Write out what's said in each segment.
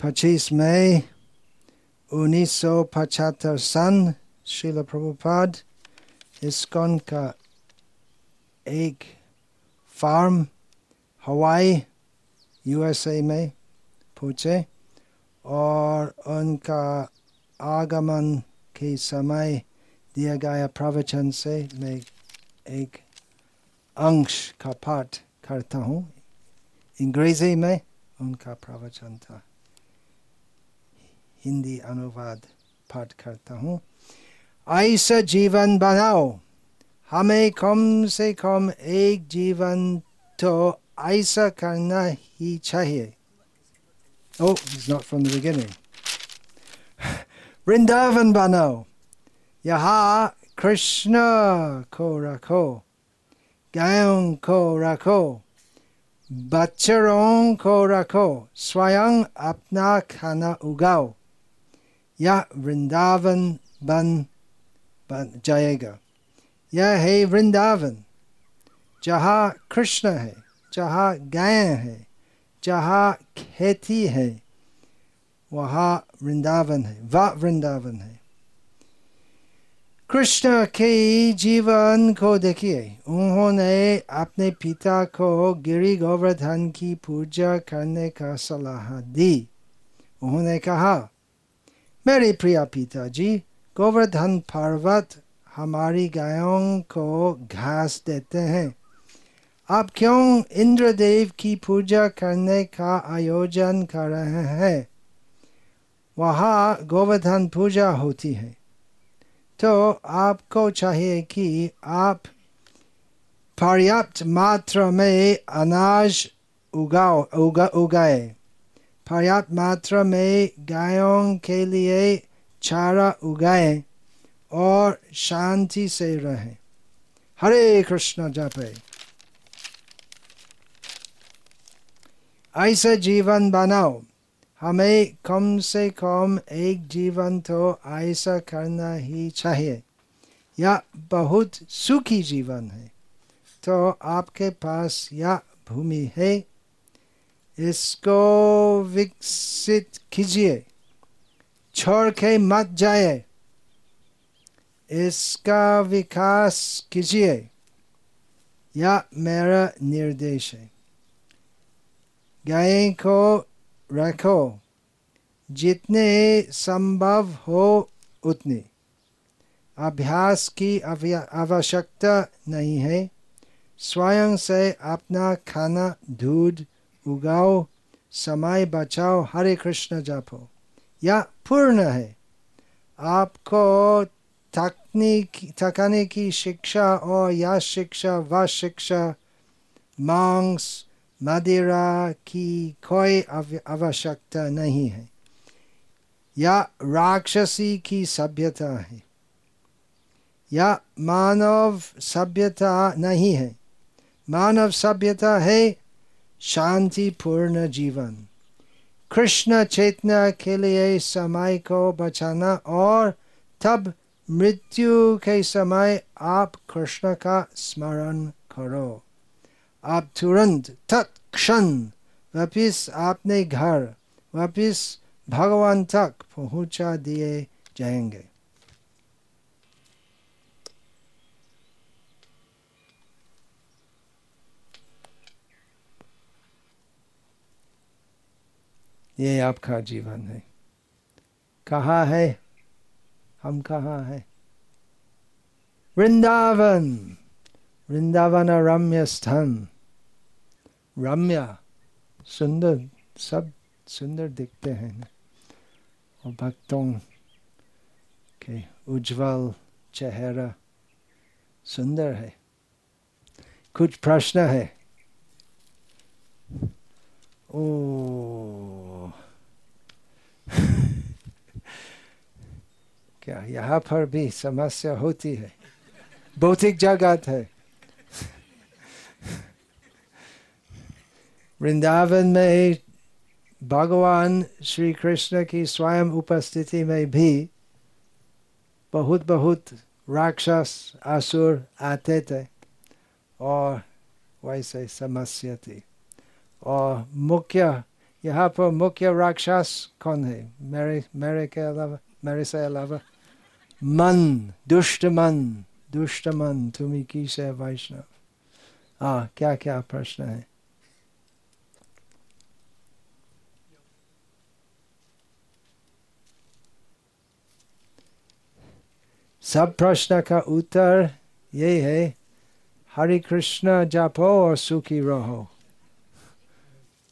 पच्चीस मई उन्नीस सौ पचहत्तर सन शिल प्रभुपाद इस्कॉन का एक फार्म हवाई यूएसए में पूछे और उनका आगमन के समय दिया गया प्रवचन से मैं एक अंश का पाठ करता हूँ अंग्रेज़ी में उनका प्रवचन था हिंदी अनुवाद पाठ करता हूँ। ऐसा जीवन बनाओ। हमें कम से कम एक जीवन तो ऐसा करना ही चाहिए। Oh, it's not from the beginning. Vrindavan बनाओ। यहाँ कृष्ण को रखो। गायों को रखो। बच्चों को रखो। स्वयं अपना खाना उगाओ। यह वृंदावन बन बन जाएगा यह है वृंदावन जहाँ कृष्ण है जहाँ गाय है जहाँ खेती है वहाँ वृंदावन है वह वृंदावन है कृष्ण के जीवन को देखिए उन्होंने अपने पिता को गिरी गोवर्धन की पूजा करने का सलाह दी उन्होंने कहा मेरे प्रिय पिताजी, गोवर्धन पर्वत हमारी गायों को घास देते हैं। आप क्यों इंद्रदेव की पूजा करने का आयोजन कर रहे हैं? वहाँ गोवर्धन पूजा होती है। तो आपको चाहिए कि आप पर्याप्त मात्रा में अनाज उगाओ उगा, उगाए। पर्याप्त मात्रा में गायों के लिए चारा उगाए और शांति से रहे हरे कृष्ण जपे ऐसा जीवन बनाओ हमें कम से कम एक जीवन तो ऐसा करना ही चाहिए यह बहुत सुखी जीवन है तो आपके पास यह भूमि है इसको विकसित कीजिए। छोड़ के मत जाए इसका विकास कीजिए। यह मेरा निर्देश है। गाय को रखो। जितने संभव हो उतने। अभ्यास की आवश्यकता नहीं है। स्वयं से अपना खाना, दूध उगाओ, समय बचाओ, हरे कृष्ण जपो। यह पूर्ण है। आपको तकनीक थकाने की शिक्षा और यह शिक्षा वह शिक्षा, मांस, मदिरा की कोई आवश्यकता नहीं है। या राक्षसी की सभ्यता है। या मानव सभ्यता नहीं है। मानव सभ्यता है शांतिपूर्ण जीवन। कृष्ण चेतना के लिए समय को बचाना और तब मृत्यु के समय आप कृष्ण का स्मरण करो। आप तुरंत, तत्क्षण वापिस अपने घर, वापिस भगवान तक पहुँचा दिए जाएँगे। ये आपका जीवन है। कहाँ है? हम कहाँ है? वृंदावन। वृंदावन रम्य स्थान। रम्य, सुंदर, सब सुंदर दिखते हैं। और भक्तों के उज्जवल चेहरा सुंदर है। कुछ प्रश्न है? क्या यहाँ पर भी समस्या होती है? भौतिक जगत है। वृंदावन में भगवान श्री कृष्ण की स्वयं उपस्थिति में भी बहुत बहुत राक्षस, असुर आते थे और वैसे समस्या थी। और मुख्य, यहाँ पर मुख्य राक्षस कौन है? मेरे मेरे के अलावा, मेरे से अलावा, मन, दुष्ट मन दुष्ट मन तुम्हें की से वैष्णव। हाँ क्या क्या प्रश्न है? सब प्रश्न का उत्तर यही है, हरे कृष्ण जापो और सुखी रहो।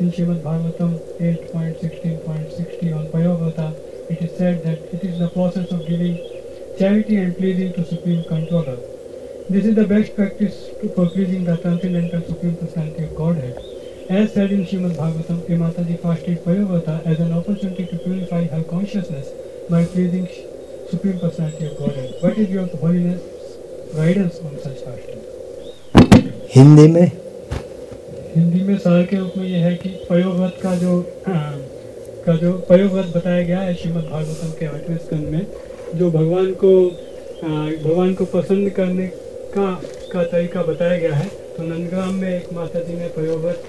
In Srimad Bhagavatam 8.16.60 on Payovrata, it is said that it is the process of giving charity and pleasing to Supreme Controller. This is the best practice for pleasing the transcendental Supreme Personality of Godhead. As said in Srimad Bhagavatam, a Mataji fasted Payovrata as an opportunity to purify her consciousness by pleasing Supreme Personality of Godhead. What is your holiness guidance on such fasting Hindi में हिंदी में सार के रूप में यह है कि पयोव्रत का जो का जो पयोव्रत बताया गया है श्रीमद भागवतम के आठवें स्कंद में जो भगवान को भगवान को पसंद करने का का तरीका बताया गया है तो नंदग्राम में एक माता जी ने पयोव्रत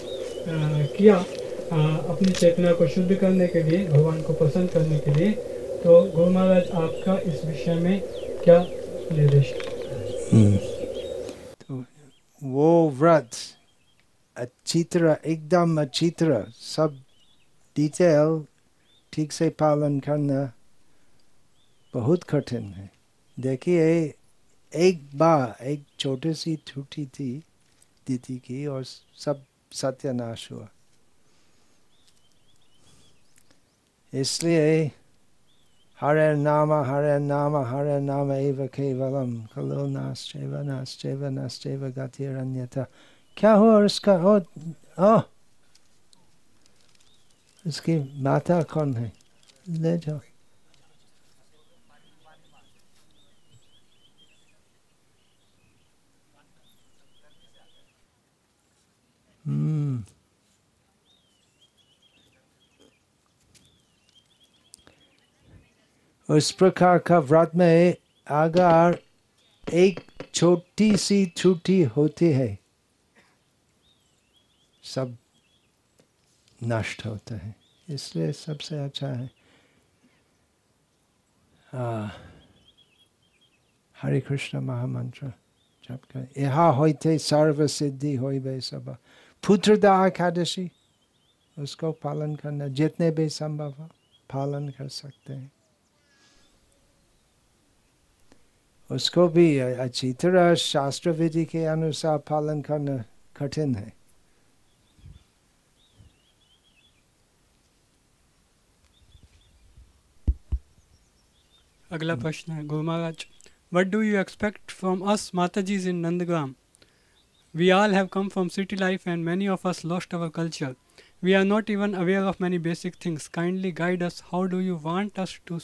किया आ, अपनी चेतना को शुद्ध करने के लिए भगवान को पसंद करने के लिए तो गुरु महाराज आपका इस विषय में क्या निर्देश? तो वो व्रत अच्छी तरह एकदम अच्छी तरह सब डिटेल ठीक से पालन करना बहुत कठिन है देखिए एक बार एक छोटे सी त्रुटि थी दीदी की और सब सत्यानाश हुआ इसलिए हरे नाम हरे नाम हरे नाम एव केवलम नाश्चे नाश्चैव नाश्चैव नाश्चैव गतिरन्यथा क्या हुआ उसका ओ ओ। उसकी माता कौन है? ले जाओ। हम्म। उस प्रकार का व्रत में अगर एक छोटी सी त्रुटि होती है। सब नष्ट होता है। इसलिए सबसे अच्छा है हरे कृष्ण महामंत्र जप कर। यहाँ होते सर्व सिद्धि हो सब। पुत्रदा एकादशी, उसको पालन करना, जितने भी संभव हो, पालन कर सकते हैं। उसको भी अच्छी तरह शास्त्र विधि के अनुसार पालन करना कठिन है। अगला प्रश्न है, Guru Maharaj what do you expect from us Matajis in Nandgram we all have come from city life and many of us lost our culture we are not even aware of many basic things kindly guide us how do you want us to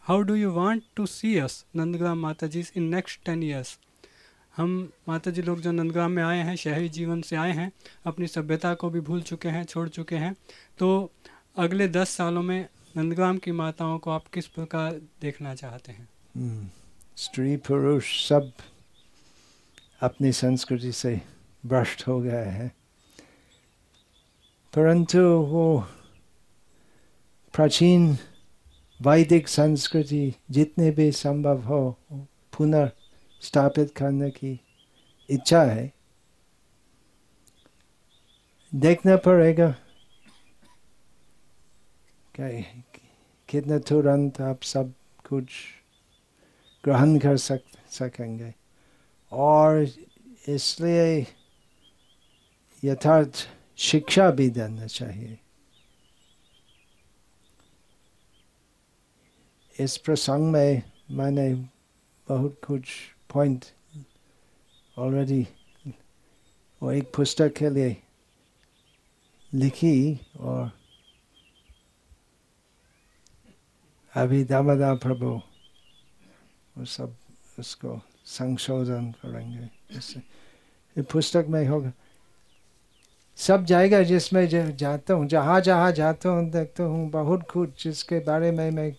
how do you want to see us Nandgram Mata ji in next ten years हम माता जी लोग जो नंदग्राम में आए हैं, शहरी जीवन से आए हैं, अपनी सभ्यता को भी भूल चुके हैं, छोड़ चुके हैं तो अगले दस सालों में नंदग्राम की माताओं को आप किस प्रकार देखना चाहते हैं hmm. स्त्री पुरुष सब अपनी संस्कृति से भ्रष्ट हो गए हैं परंतु वो प्राचीन वैदिक संस्कृति जितने भी संभव हो, पुनः स्थापित करने की इच्छा है, देखना पड़ेगा कितना तुरंत आप सब कुछ ग्रहण कर सक सकेंगे और इसलिए यथार्थ शिक्षा भी देना चाहिए इस प्रसंग में मैंने बहुत कुछ पॉइंट ऑलरेडी वो एक पुस्तक के लिए लिखी और अभी दामोदर प्रभु वो सब उसको संशोधन करेंगे। ये पुस्तक में होगा। सब जाएगा जिसमें जाता हूँ जहाँ जहाँ जाता हूँ देखता हूँ बहुत कुछ जिसके बारे में मैं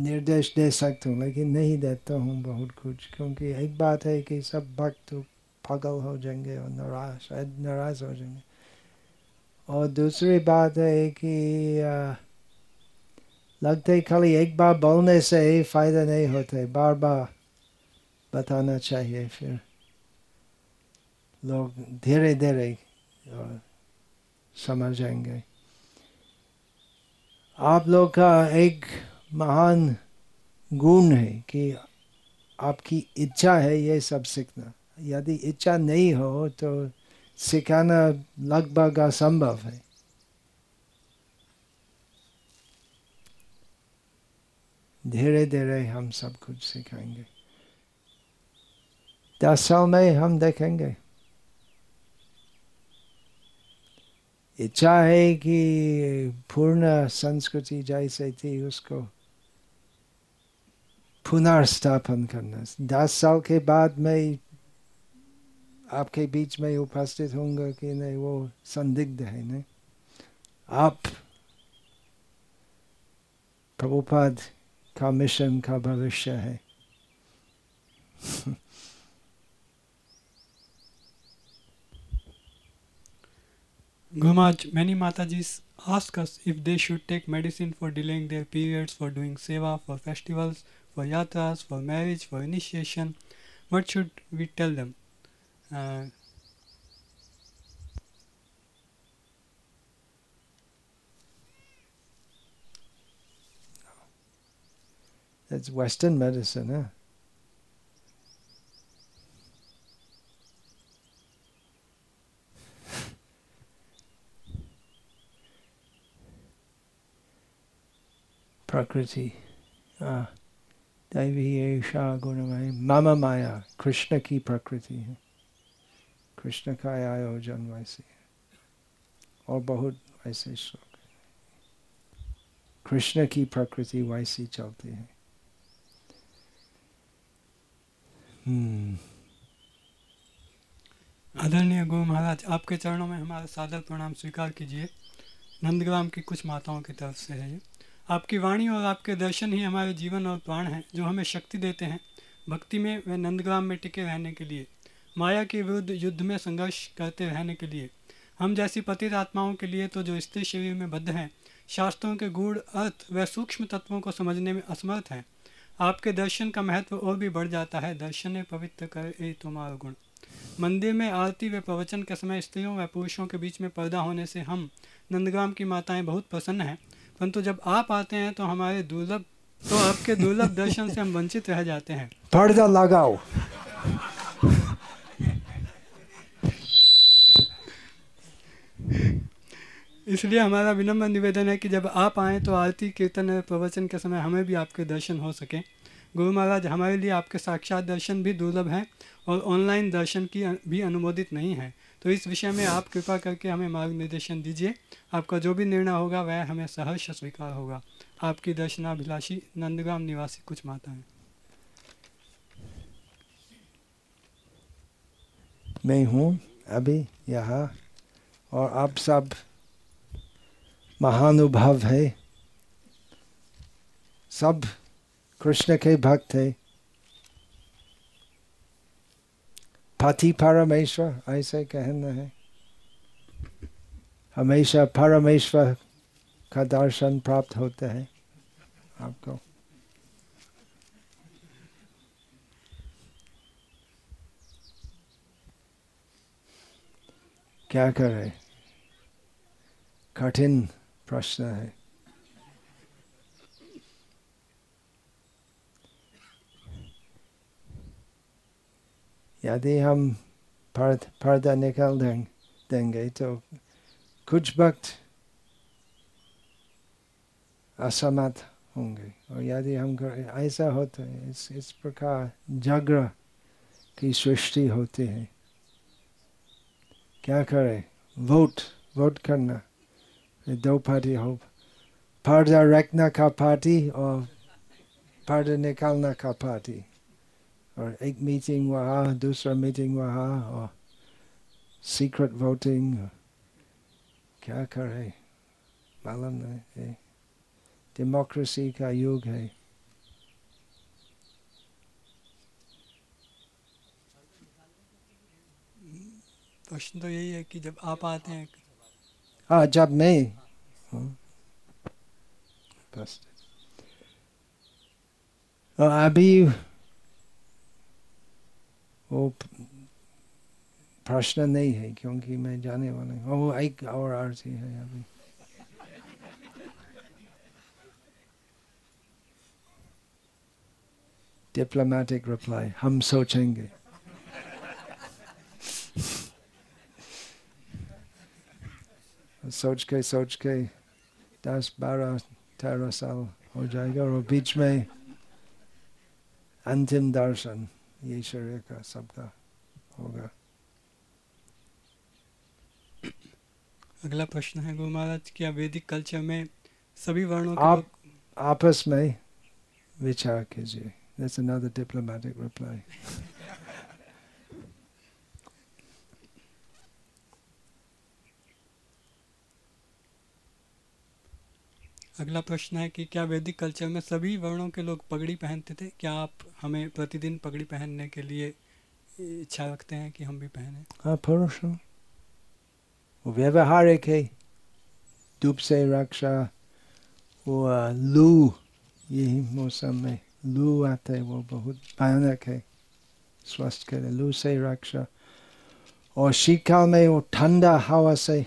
निर्देश दे सकता हूँ लेकिन नहीं देता हूँ बहुत कुछ क्योंकि एक बात है कि सब भक्त पागल हो जाएँगे और नाराज़ शायद नाराज़ हो जाएँगे। और दूसरी बात है कि आ, लगते खाली एक बार बोलने से ही फ़ायदा नहीं होते बार बार बताना चाहिए फिर लोग धीरे धीरे समझ जाएँगे आप लोग का एक महान गुण है कि आपकी इच्छा है ये सब सीखना यदि इच्छा नहीं हो तो सिखाना लगभग असंभव है धीरे धीरे हम सब कुछ सिखाएँगे दस साल में हम देखेंगे। इच्छा है कि पूर्ण संस्कृति जैसे थी उसको पुनर्स्थापन करना। दस साल के बाद में आपके बीच में उपस्थित होंगे कि नहीं, वो संदिग्ध है नहीं आप प्रभुपाद का मिशन का भविष्य है Gomaj, many Matajis ask us if they should take medicine for delaying their periods, for doing seva, for festivals, for yatras, for marriage, for initiation. What should we tell them? Uh, That's Western medicine, huh? प्रकृति दैवी ऐशा गुणमय मामा माया कृष्ण की प्रकृति है कृष्ण का आयोजन वैसे और बहुत ऐसे श्लोक कृष्ण की प्रकृति वैसी चलती है hmm. आदरणीय गुरु महाराज, आपके चरणों में हमारा सादर प्रणाम स्वीकार कीजिए। नंदग्राम की कुछ माताओं की तरफ़ से है ये। आपकी वाणी और आपके दर्शन ही हमारे जीवन और प्राण हैं, जो हमें शक्ति देते हैं। भक्ति में व नंदग्राम में टिके रहने के लिए, माया के विरुद्ध युद्ध में संघर्ष करते रहने के लिए। हम जैसी पतित आत्माओं के लिए तो जो स्त्री शरीर में बद्ध हैं, शास्त्रों के गूढ़ अर्थ व सूक्ष्म तत्वों को समझने में असमर्थ हैं। आपके दर्शन का महत्व और भी बढ़ जाता है। दर्शन पवित्र कर ए तुम्हारा गुण। मंदिर में आरती व प्रवचन के समय स्त्रियों व पुरुषों के बीच में पर्दा होने से हम नंदग्राम की माताएँ बहुत प्रसन्न हैं। परंतु जब आप आते हैं तो हमारे दुर्लभ तो आपके दुर्लभ दर्शन से हम वंचित रह जाते हैं। पर्दा लगाओ। इसलिए हमारा विनम्र निवेदन है कि जब आप आए तो आरती, कीर्तन प्रवचन के समय हमें भी आपके दर्शन हो सके। गुरु महाराज, हमारे लिए आपके साक्षात दर्शन भी दुर्लभ हैं और ऑनलाइन दर्शन की भी अनुमोदित नहीं है। तो इस विषय में आप कृपा करके हमें मार्गनिर्देशन दीजिए। आपका जो भी निर्णय होगा, वह हमें सहर्ष स्वीकार होगा। आपकी दर्शनाभिलाषी नंदग्राम निवासी कुछ माता हैं। मैं हूँ अभी यहाँ और आप सब महानुभव है। सब कृष्ण के भक्त है। पति परमेश्वर, ऐसे कहना है। हमेशा परमेश्वर का दर्शन प्राप्त होता है आपको। क्या करे? कठिन प्रश्न है। यदि हम पर्दा निकाल देंगे तो कुछ वक्त असमत होंगे। और यदि हम ऐसा होता है, इस इस प्रकार जागृ की सृष्टि होती है, क्या करें? वोट वोट करना। दो पार्टी हो पर्दा रखना का पार्टी और पर्दा निकालना का पार्टी और एक मीटिंग वहाँ दूसरा मीटिंग वहाँ और सीक्रेट वोटिंग क्या करे मालूम नहीं डेमोक्रेसी का युग है प्रश्न तो यही है कि जब आप आते हैं हाँ जब मैं बस अभी वो प्रश्न नहीं है, क्योंकि मैं जाने वाला हूँ। वो एक और आरती है अभी। डिप्लोमेटिक रिप्लाई हम सोचेंगे। सोच के सोच के दस बारह तेरह साल हो जाएगा और बीच में अंतिम दर्शन ये शरीर का सबका होगा अगला प्रश्न है गुरु महाराज क्या वैदिक कल्चर में सभी वर्णों के आप आपस में विचार कीजिए That's another diplomatic reply. अगला प्रश्न है कि क्या वैदिक कल्चर में सभी वर्णों के लोग पगड़ी पहनते थे? क्या आप हमें प्रतिदिन पगड़ी पहनने के लिए इच्छा रखते हैं कि हम भी पहने? हाँ पुरुष वो व्यवहारिक है। धूप से रक्षा वो लू, यही मौसम में लू आते है, वो बहुत भयानक है। स्वस्थ के लिए लू से रक्षा। और शीतकाल में वो ठंडा हवा से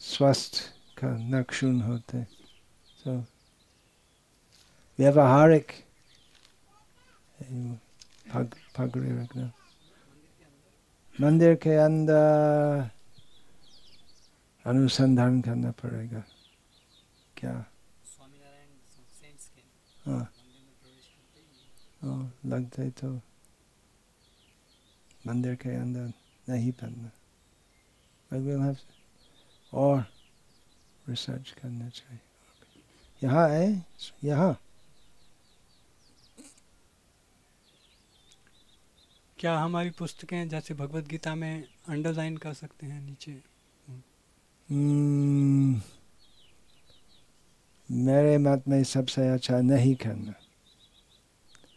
स्वस्थ का नक्षुन होते तो व्यवहारिक पग पगड़ी रखना मंदिर के अंदर अनुसंधान करना पड़ेगा क्या हाँ हाँ लगते तो मंदिर के अंदर नहीं पढ़ना But we'll have और रिसर्च करना चाहिए। यहाँ है? यहाँ। क्या हमारी पुस्तकें जैसे भगवत गीता में अंडरलाइन कर सकते हैं नीचे? Hmm, मेरे मत में सबसे अच्छा नहीं करना।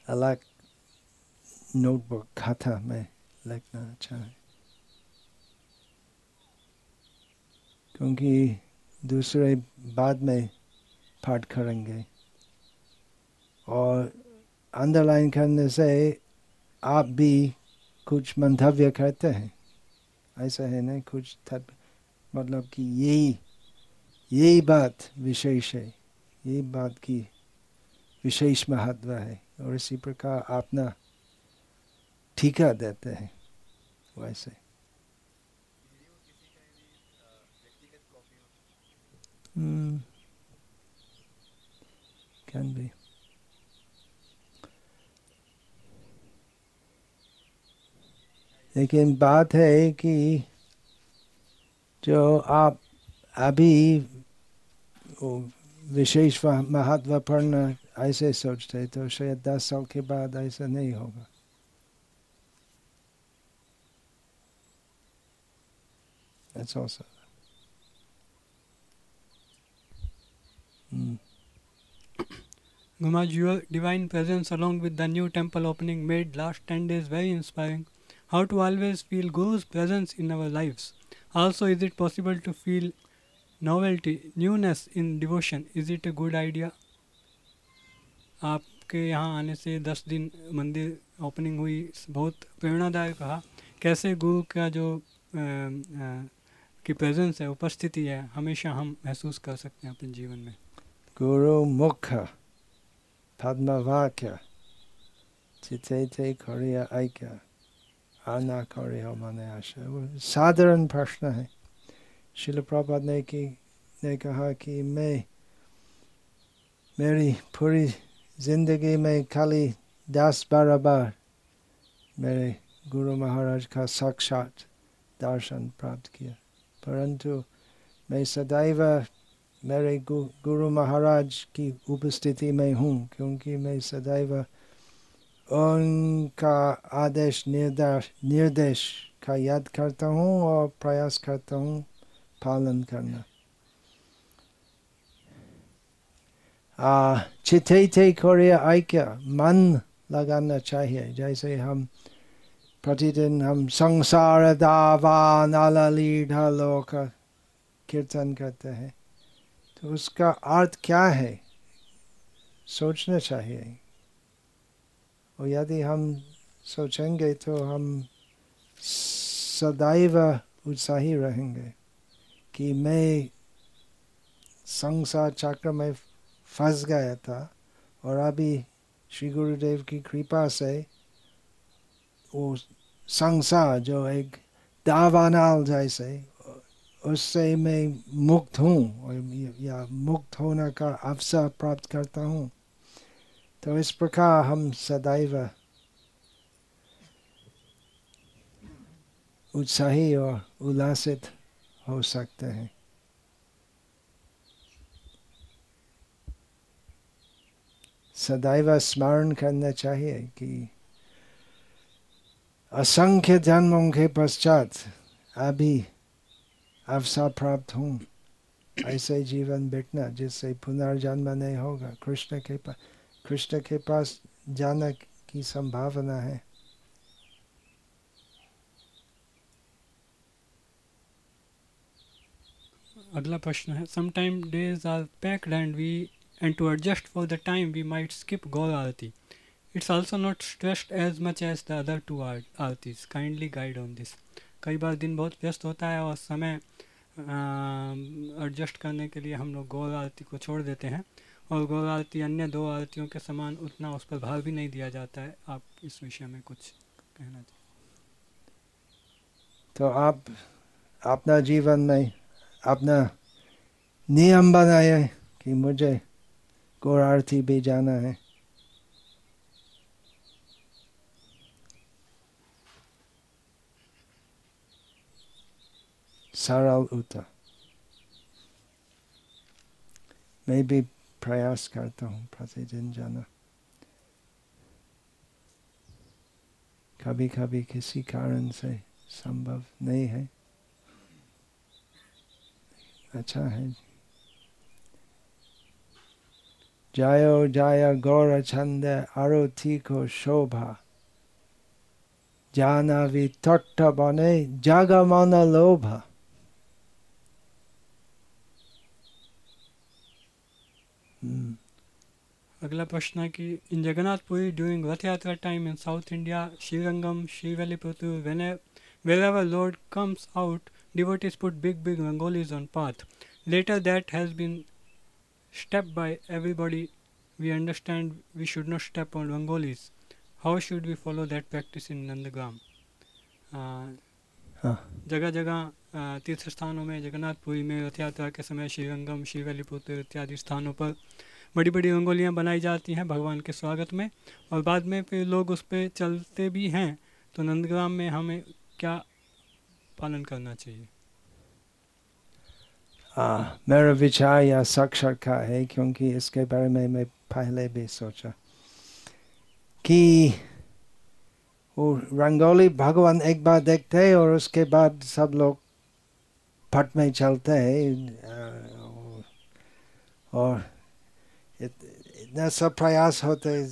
अलग नोटबुक खाता में लिखना अच्छा है। क्योंकि दूसरे बाद में पाठ करेंगे। और अंडरलाइन करने से आप भी कुछ मंतव्य करते हैं। ऐसा है ना, कुछ तब मतलब कि यही यही बात विशेष है। यही बात की विशेष महत्व है। और इसी प्रकार अपना ठीका देते हैं, वैसे। Hmm. Can be. लेकिन बात है कि जो आप अभी विशेष महत्वपूर्ण ऐसे सोचते तो शायद दस साल के बाद ऐसा नहीं होगा That's also Mm. Gumaj, your divine presence along with the new temple opening made last 10 days very inspiring. How to always feel Guru's presence in our lives. Also, is it possible to feel novelty, newness in devotion? Is it a good idea? आपके यहाँ आने से दस दिन मंदिर opening हुई बहुत प्रेरणादायक रहा कैसे गुरु का जो आ, आ, की प्रेजेंस है उपस्थिति है हमेशा हम महसूस कर सकते हैं अपने जीवन में Guru Mukha Padmavakya Chitete Korea Aikya Ana Korea Mane Asha साधारण प्रश्न है शिल प्रभात ने की ने कहा कि मैं मेरी पूरी ज़िंदगी में खाली दस बारह बार मेरे गुरु महाराज का साक्षात दर्शन प्राप्त किया परंतु मैं सदैव मेरे गु, गुरु महाराज की उपस्थिति में हूँ क्योंकि मैं सदैव उनका आदेश निर्देश निर्देश का याद करता हूँ और प्रयास करता हूँ पालन करना। चिथे थे कोरिया ऐक्य मन लगाना चाहिए। जैसे हम प्रतिदिन हम संसार दावा नाला ढालो का कीर्तन करते हैं। तो उसका अर्थ क्या है? सोचना चाहिए। और यदि हम सोचेंगे तो हम सदैव उत्साही रहेंगे कि मैं संसार चक्र में फंस गया था और अभी श्री गुरुदेव की कृपा से वो संसार जो एक दावानाल जैसे उससे मैं मुक्त हूँ या मुक्त होने का अवसर प्राप्त करता हूँ। तो इस प्रकार हम सदैव उत्साही और उल्लासित हो सकते हैं। सदैव स्मरण करना चाहिए कि असंख्य जन्मों के पश्चात अभी अवसर प्राप्त हूँ ऐसे जीवन बैठना जिससे पुनर्जन्म नहीं होगा कृष्ण के पास कृष्ण के पास जाने की संभावना है अगला प्रश्न है sometime days are packed and we and to adjust for the time we might skip Gaur aarti it's also not stressed as much as the other two aartis kindly guide on this कई बार दिन बहुत व्यस्त होता है और समय adjust करने के लिए हम लोग गौर आरती को छोड़ देते हैं। और गौर आरती अन्य दो आरतियों के समान उतना उस पर भार भी नहीं दिया जाता है। आप इस विषय में कुछ कहना चाहिए तो आप, अपना जीवन में अपना नियम बनाए कि मुझे गौर आरती भी जाना है। सरल उत्तर मैं भी प्रयास करता हूँ प्रतिदिन जाना कभी कभी किसी कारण से संभव नहीं है अच्छा है जयो जय गौर छंद आरती को शोभा जाना तट्ट बने जग मन लोभा अगला प्रश्न है कि इन Jagannathpuri during Rath Yatra time in south India Srirangam Srivilliputhur when wherever lord comes out devotees put big big rangolis on path later that has been step by everybody we understand we should not step on rangolis how should we follow that practice in Nandgram जगह जगह तीर्थ स्थानों में जगन्नाथपुरी में रथ यात्रा के समय श्रीरंगम श्रीवलीपुत्र इत्यादि स्थानों पर बड़ी बड़ी रंगोलियाँ बनाई जाती हैं भगवान के स्वागत में और बाद में फिर लोग उस पर चलते भी हैं। तो नंदग्राम में हमें क्या पालन करना चाहिए? आ, मेरा विचार या साक्षर का है क्योंकि इसके बारे में मैं पहले भी सोचा कि वो रंगोली भगवान एक बार देखते और उसके बाद सब लोग फट में चलते हैं और इतना सब प्रयास होते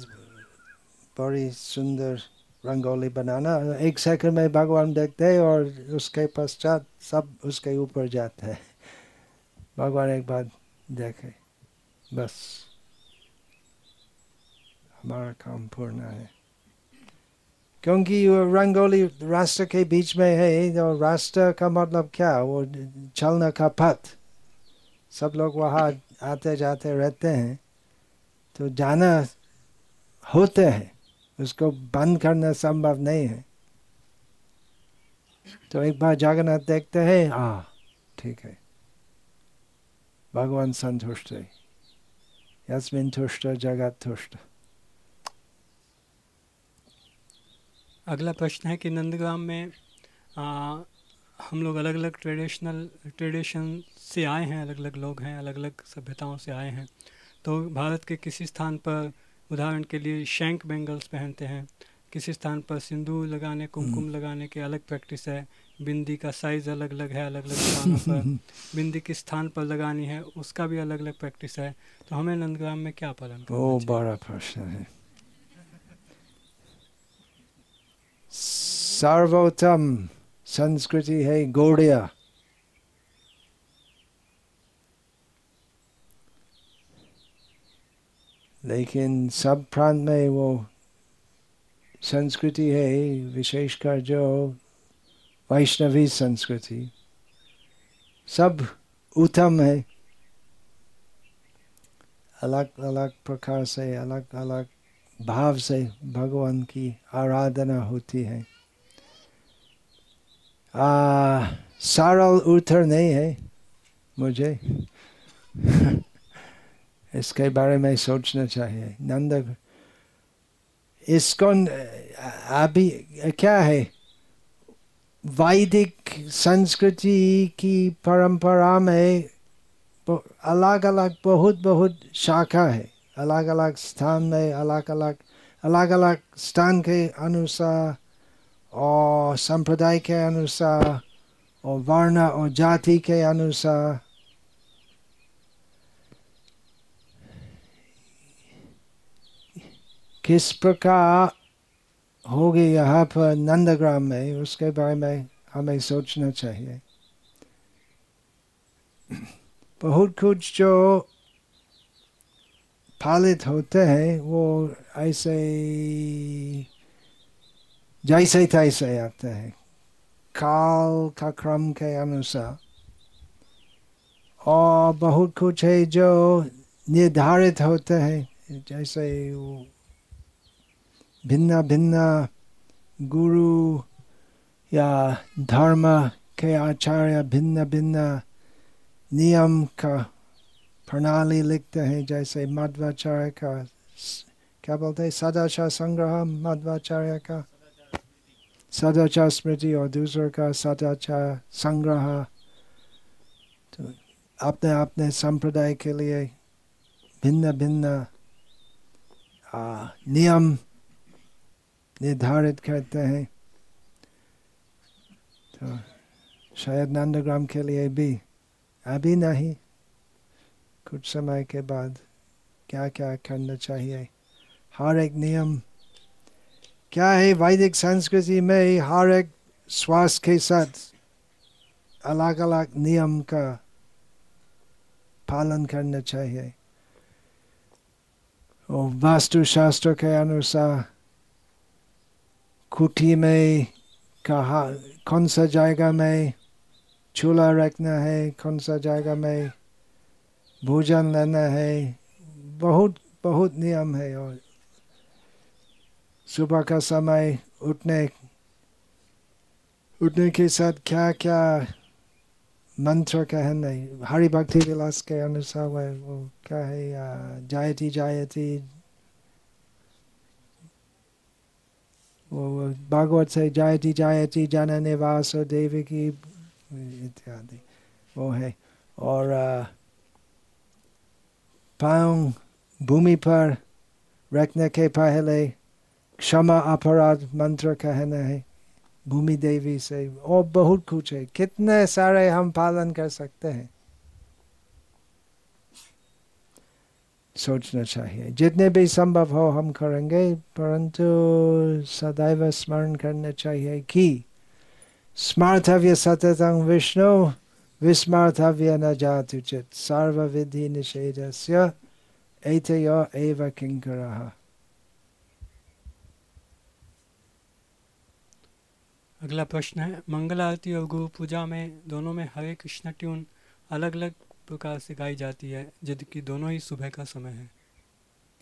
बड़ी सुंदर रंगोली बनाना। एक सेकंड में भगवान देखते हैं और उसके पश्चात सब उसके ऊपर जाते हैं। भगवान एक बार देखे। बस, हमारा काम पूर्ण है। क्योंकि रंगोली राष्ट्र के बीच में है और राष्ट्र का मतलब क्या वो चलने का पथ सब लोग वहाँ आते जाते रहते हैं तो जाना होते हैं उसको बंद करना संभव नहीं है तो एक बार जगन्नाथ देखते हैं हाँ ठीक है भगवान संतुष्ट है यस्मिन तुष्ट जगत तुष्ट अगला प्रश्न है कि नंदग्राम में आ, हम लोग अलग अलग ट्रेडिशनल ट्रेडिशन से आए हैं अलग अलग लोग हैं अलग अलग सभ्यताओं से आए हैं। तो भारत के किसी स्थान पर उदाहरण के लिए शैंक बेंगल्स पहनते हैं किसी स्थान पर सिंदूर लगाने कुमकुम लगाने के अलग प्रैक्टिस है बिंदी का साइज़ अलग अलग है अलग अलग स्थानों पर बिंदी किस स्थान पर लगानी है उसका भी अलग अलग प्रैक्टिस है। तो हमें नंदग्राम में क्या पालन? बड़ा प्रश्न है। सर्वोत्तम संस्कृति है गौड़िया लेकिन सब प्रांत में वो संस्कृति है विशेषकर जो वैष्णवी संस्कृति सब उत्तम है अलग अलग प्रकार से अलग अलग भाव से भगवान की आराधना होती है। आ, सरल उत्तर नहीं है मुझे। इसके बारे में सोचना चाहिए। नंद इसको अभी क्या है? वैदिक संस्कृति की परंपरा में अलग अलग बहुत बहुत शाखा है। अलग अलग स्थान में अलग अलग अलग अलग स्थान के अनुसार और संप्रदाय के अनुसार और वर्ण और जाति के अनुसार। किस प्रकार होगी यहाँ पर नंदग्राम में, उसके बारे में हमें सोचना चाहिए। बहुत कुछ जो पालित होते हैं वो ऐसे जैसे तैसे आते हैं काल का क्रम के अनुसार और बहुत कुछ है जो निर्धारित होते हैं जैसे भिन्न भिन्न गुरु या धर्म के आचार्य भिन्न भिन्न नियम का प्रणाली लिखते हैं, जैसे मध्वाचार्य का क्या बोलते हैं? सदाचार संग्रह, मध्वाचार्य का सदाचार स्मृति और दूसरे का सदाचार संग्रह। तो अपने अपने संप्रदाय के लिए भिन्न भिन्न नियम निर्धारित करते हैं। तो शायद नंदग्राम के लिए भी अभी नहीं। कुछ समय के बाद क्या क्या करना चाहिए? हर एक नियम क्या है वैदिक संस्कृति में हर एक श्वास के साथ अलग अलग नियम का पालन करना चाहिए? और वास्तु शास्त्र के अनुसार कुटी में कहा, कौन सा जगह में चूल्हा रखना है, कौन सा जगह में भोजन लेना है। बहुत बहुत नियम है और सुबह का समय उठने उठने के साथ क्या क्या मंत्र कहना हरि भक्ति विलास के अनुसार है वो क्या है जायती जायती, वो भागवत से जायती जायती, जनने वासो देवी की इत्यादि, वो है। और पाँव भूमि पर रखने के पहले क्षमा अपराध मंत्र कहना है भूमि देवी से और बहुत कुछ है कितने सारे हम पालन कर सकते हैं सोचना चाहिए जितने भी संभव हो हम करेंगे परंतु सदैव स्मरण करना चाहिए कि स्मार्थव्य सततं विष्णु न जातुचित सर्वविधि निषेधस्य एतयो एव किंकरः अगला प्रश्न है मंगल आरती और गुरु पूजा में दोनों में हरे कृष्ण ट्यून अलग अलग प्रकार से गाई जाती है जबकि दोनों ही सुबह का समय है।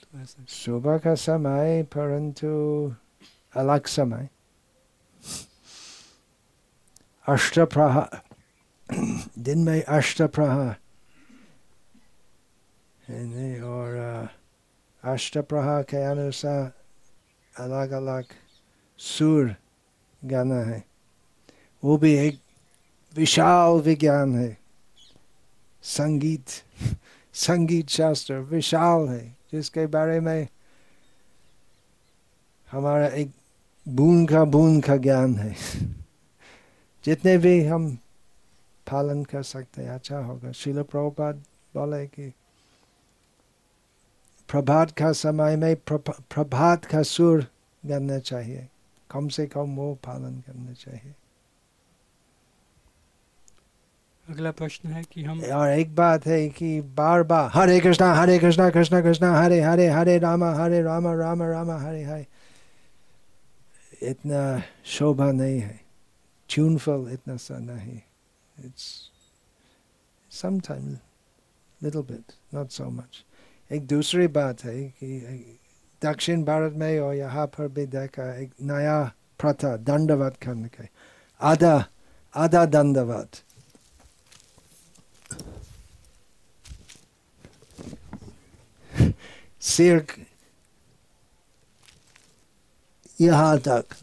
तो ऐसा। सुबह का समय परंतु अलग समय। अष्ट प्रहार दिन में अष्ट प्रहार और अष्ट प्रहार के अनुसार अलग अलग सुर गाना है वो भी एक विशाल विज्ञान है संगीत संगीत शास्त्र विशाल है जिसके बारे में हमारा एक बून का बून का ज्ञान है जितने भी हम पालन कर सकते हैं अच्छा होगा। शिल प्रभुपाद बोले कि प्रभात का समय में प्रभात का सुर करना चाहिए। कम से कम वो पालन करना चाहिए। अगला प्रश्न है कि हम और एक बात है कि बार बार हरे कृष्णा हरे कृष्णा कृष्णा कृष्णा हरे हरे हरे रामा हरे रामा राम रामा हरे हरे। इतना शोभा नहीं है। ट्यूनफुल इतना सा नहीं। It's sometimes little bit not so much एक दूसरी बात है कि दक्षिण भारत में और यहाँ पर भी देखा एक नया प्रथा दंडवत करने का आधा आधा दंडवत सिर यहाँ तक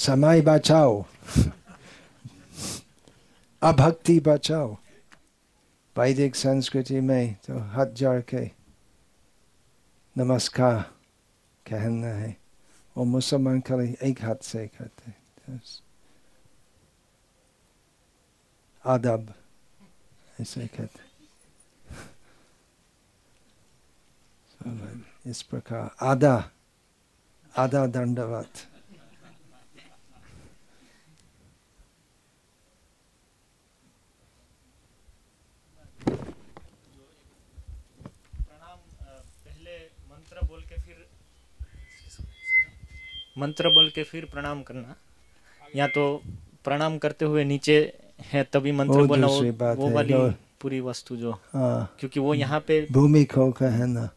समय बचाओ। अभक्ति बचाओ। वैदिक संस्कृति में तो हाथ जोड़ के नमस्कार कहना है। और मुसलमान खाली एक हाथ से करते आदब ऐसे कहते इस प्रकार आधा आधा दंडवत। मंत्र बोल के फिर प्रणाम करना। या तो प्रणाम करते हुए नीचे है तभी मंत्र बोलना वो, वो वाली पूरी वस्तु जो। हाँ, क्योंकि वो यहाँ पे भूमि खो का है ना।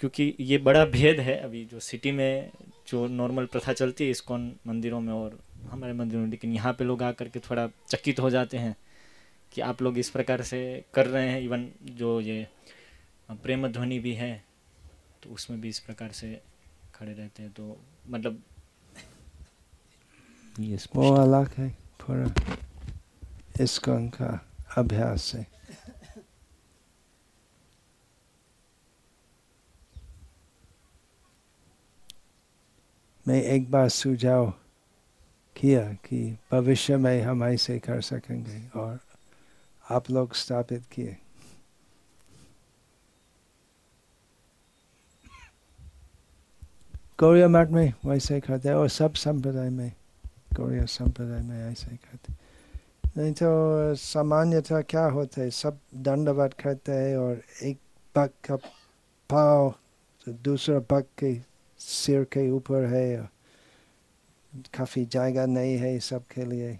क्योंकि ये बड़ा भेद है अभी जो सिटी में जो नॉर्मल प्रथा चलती है इसकोन मंदिरों में और हमारे मंदिरों में लेकिन यहाँ पे लोग आकर के थोड़ा चकित हो जाते हैं कि आप लोग इस प्रकार से कर रहे हैं। इवन जो ये प्रेम ध्वनि भी है तो उसमें भी इस प्रकार से खड़े रहते हैं तो मतलब ये वो अलग है पूरा इसका उनका अभ्यास है। मैं एक बार सुझाव किया कि भविष्य में हम ऐसे कर सकेंगे और आप लोग स्थापित किए। गौरिया मठ में वैसे खाते और सब संप्रदाय में गौरिया संप्रदाय में ऐसे खाते नहीं तो सामान्यतः क्या होता है सब दंडवत करते हैं और एक पग का पाव तो दूसरा पग के सिर के ऊपर है काफ़ी जगह नहीं है सबके लिए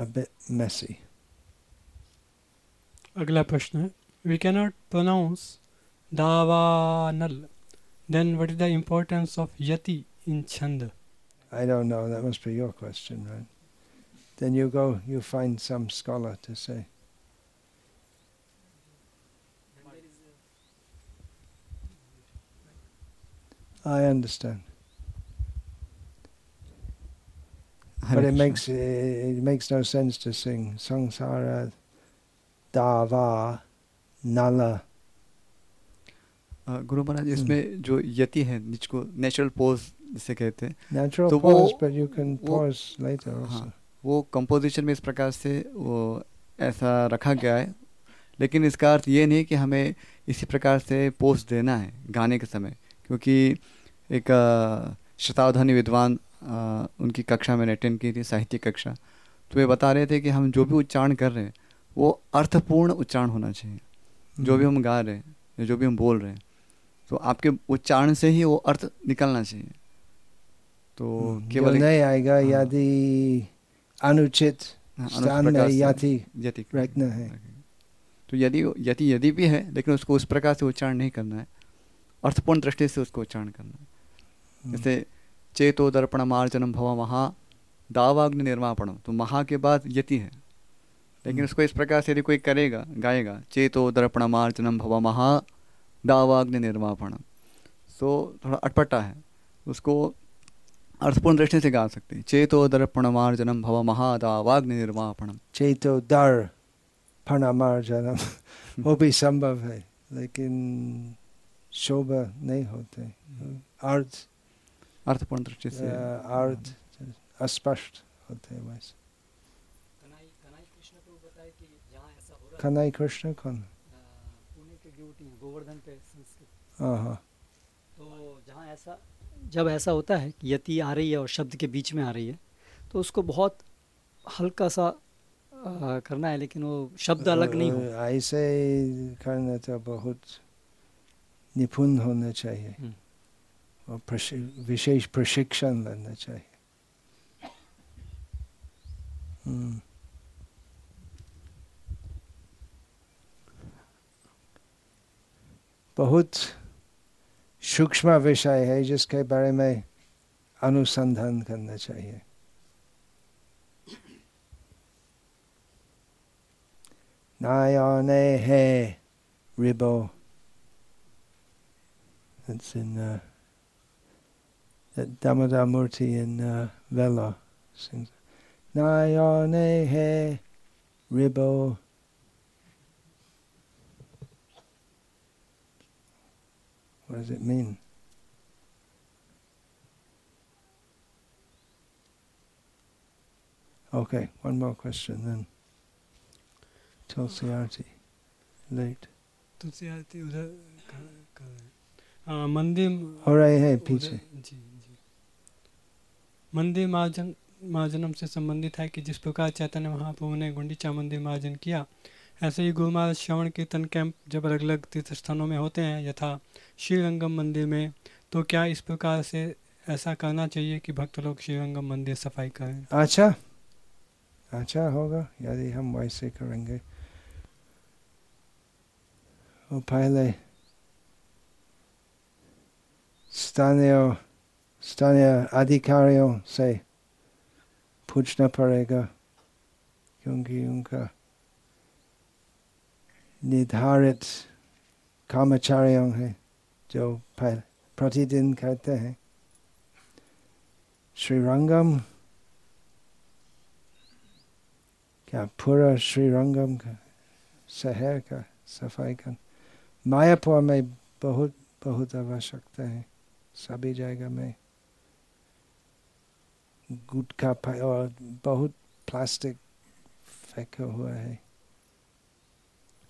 a bit messy. अगला प्रश्न है we cannot pronounce Davanal. Then what is the importance of yati in Chand? I don't know. That must be your question, right? Then you go, you find some scholar to say. I understand. But it makes it makes no sense to sing Sangsara Dava Nala Guru Maharaj इसमें जो यति है जिसको natural pose जिसे कहते हैं तो वो हाँ, वो कंपोजिशन में इस प्रकार से वो ऐसा रखा गया है। लेकिन इसका अर्थ ये नहीं कि हमें इसी प्रकार से पोस्ट देना है गाने के समय क्योंकि एक शतावधानी विद्वान उनकी कक्षा मैंने अटेंड की थी साहित्य कक्षा। तो वे बता रहे थे कि हम जो भी उच्चारण कर रहे हैं वो अर्थपूर्ण उच्चारण होना चाहिए। जो भी हम गा रहे हैं जो भी हम बोल रहे हैं। तो आपके उच्चारण से ही वो अर्थ निकलना चाहिए। तो हम्म, केवल नहीं आएगा हाँ, यदि अनुचित हाँ, स्थान में यदि यदि रखना है। तो यदि यदि यदि भी है लेकिन उसको उस प्रकार से उच्चारण नहीं करना है। अर्थपूर्ण दृष्टि से उसको उच्चारण करना है। हम्म। जैसे चेतो दर्पण मार्जनम भव महा दावाग्नि निर्मापणम तो महा के बाद यति है। लेकिन हम्म। उसको इस प्रकार से यदि कोई करेगा गाएगा चेतो दर्पण मार्जनम भव महा दावाग्नि निर्वापण तो थोड़ा अटपटा है। उसको अर्थपूर्ण दृष्टि से गा सकते हैं। चेतो दर्पणमार्जनम भव महादावाग्नि निर्वापणम। चेतो दर प्रणामार्जनम। वो भी संभव है लेकिन शोभा नहीं होते। अर्थ? अर्थपूर्ण दृष्टि से। अर्थ अस्पष्ट होते हैं वैसे। कनाई कनाई कृष्ण को बताया कि जहाँ ऐसा हो रहा कन्हई कृष्ण कौन है अ, पुणे के ड्यूटी हैं गोवर्धन पे संस्कृत। हाँ हाँ। तो जहाँ ऐसा जब ऐसा होता है कि यति आ रही है और शब्द के बीच में आ रही है तो उसको बहुत हल्का सा अ, करना है लेकिन वो शब्द अलग नहीं हो। ऐसे करना तो बहुत निपुण होना चाहिए। हम्म। और प्रशि- विशेष प्रशिक्षण लेना चाहिए। बहुत सूक्ष्म विषय है जिसके बारे में अनुसंधान करना चाहिए Nayane he ribo. That's in uh, that Damodar Murti in uh, Vela sings. Nayane he ribo. What does it mean? Okay, one more question then. Tulsi Arti. Late. Tulsi Aarti उधर हैं। मंदिर हो रहे हैं पीछे जी जी मंदिर मार्जन मार्जनम से संबंधित है कि जिस प्रकार चैतन्य महाप्रभु ने गुंडीचा मंदिर मार्जन किया ऐसे ही गुरु गुरुमार श्रवण कीर्तन कैंप जब अलग अलग तीर्थ स्थानों में होते हैं, यथा श्रीरंगम मंदिर में तो क्या इस प्रकार से ऐसा करना चाहिए कि भक्त लोग श्रीरंगम मंदिर सफ़ाई करें? अच्छा। अच्छा होगा, यदि हम वैसे करेंगे। पहले स्थानीय स्थानीय अधिकारियों से पूछना पड़ेगा, क्योंकि उनका निर्धारित कर्मचारियों है, जो प्रतिदिन करते हैं। श्रीरंगम, क्या पूरा श्रीरंगम का शहर का सफ़ाई का मायापुर में बहुत बहुत आवश्यकता है, सभी जगह में। गुटखा और बहुत प्लास्टिक फेंका हुआ है।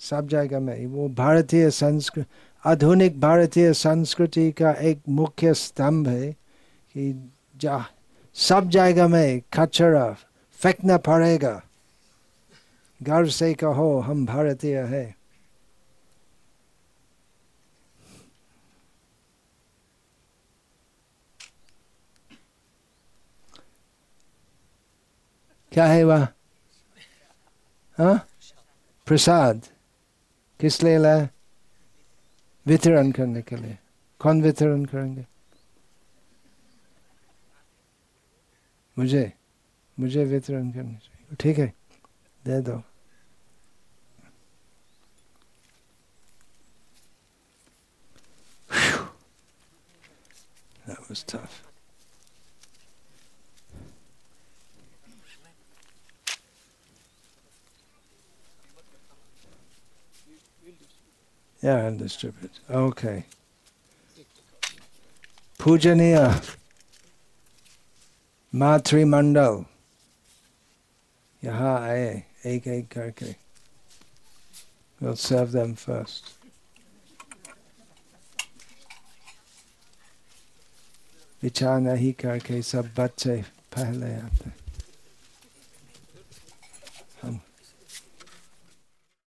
सब जगह में। वो भारतीय संस्कृति आधुनिक भारतीय संस्कृति का एक मुख्य स्तंभ है कि जा, सब जगह में कचरा फेंकना पड़ेगा। गर्व से कहो, हम भारतीय है। क्या है वह? हाँ? प्रसाद। किस लिए लाया वितरण करने के लिए। कौन वितरण करेंगे? मुझे। मुझे वितरण करना चाहिए। ठीक है। दे दो। That was tough. Yeah, I'll distribute. Okay. पूजनीय मातृमंडल यहाँ आए एक एक करके We'll serve them first. विचार नहीं करके सब बच्चे पहले आते हम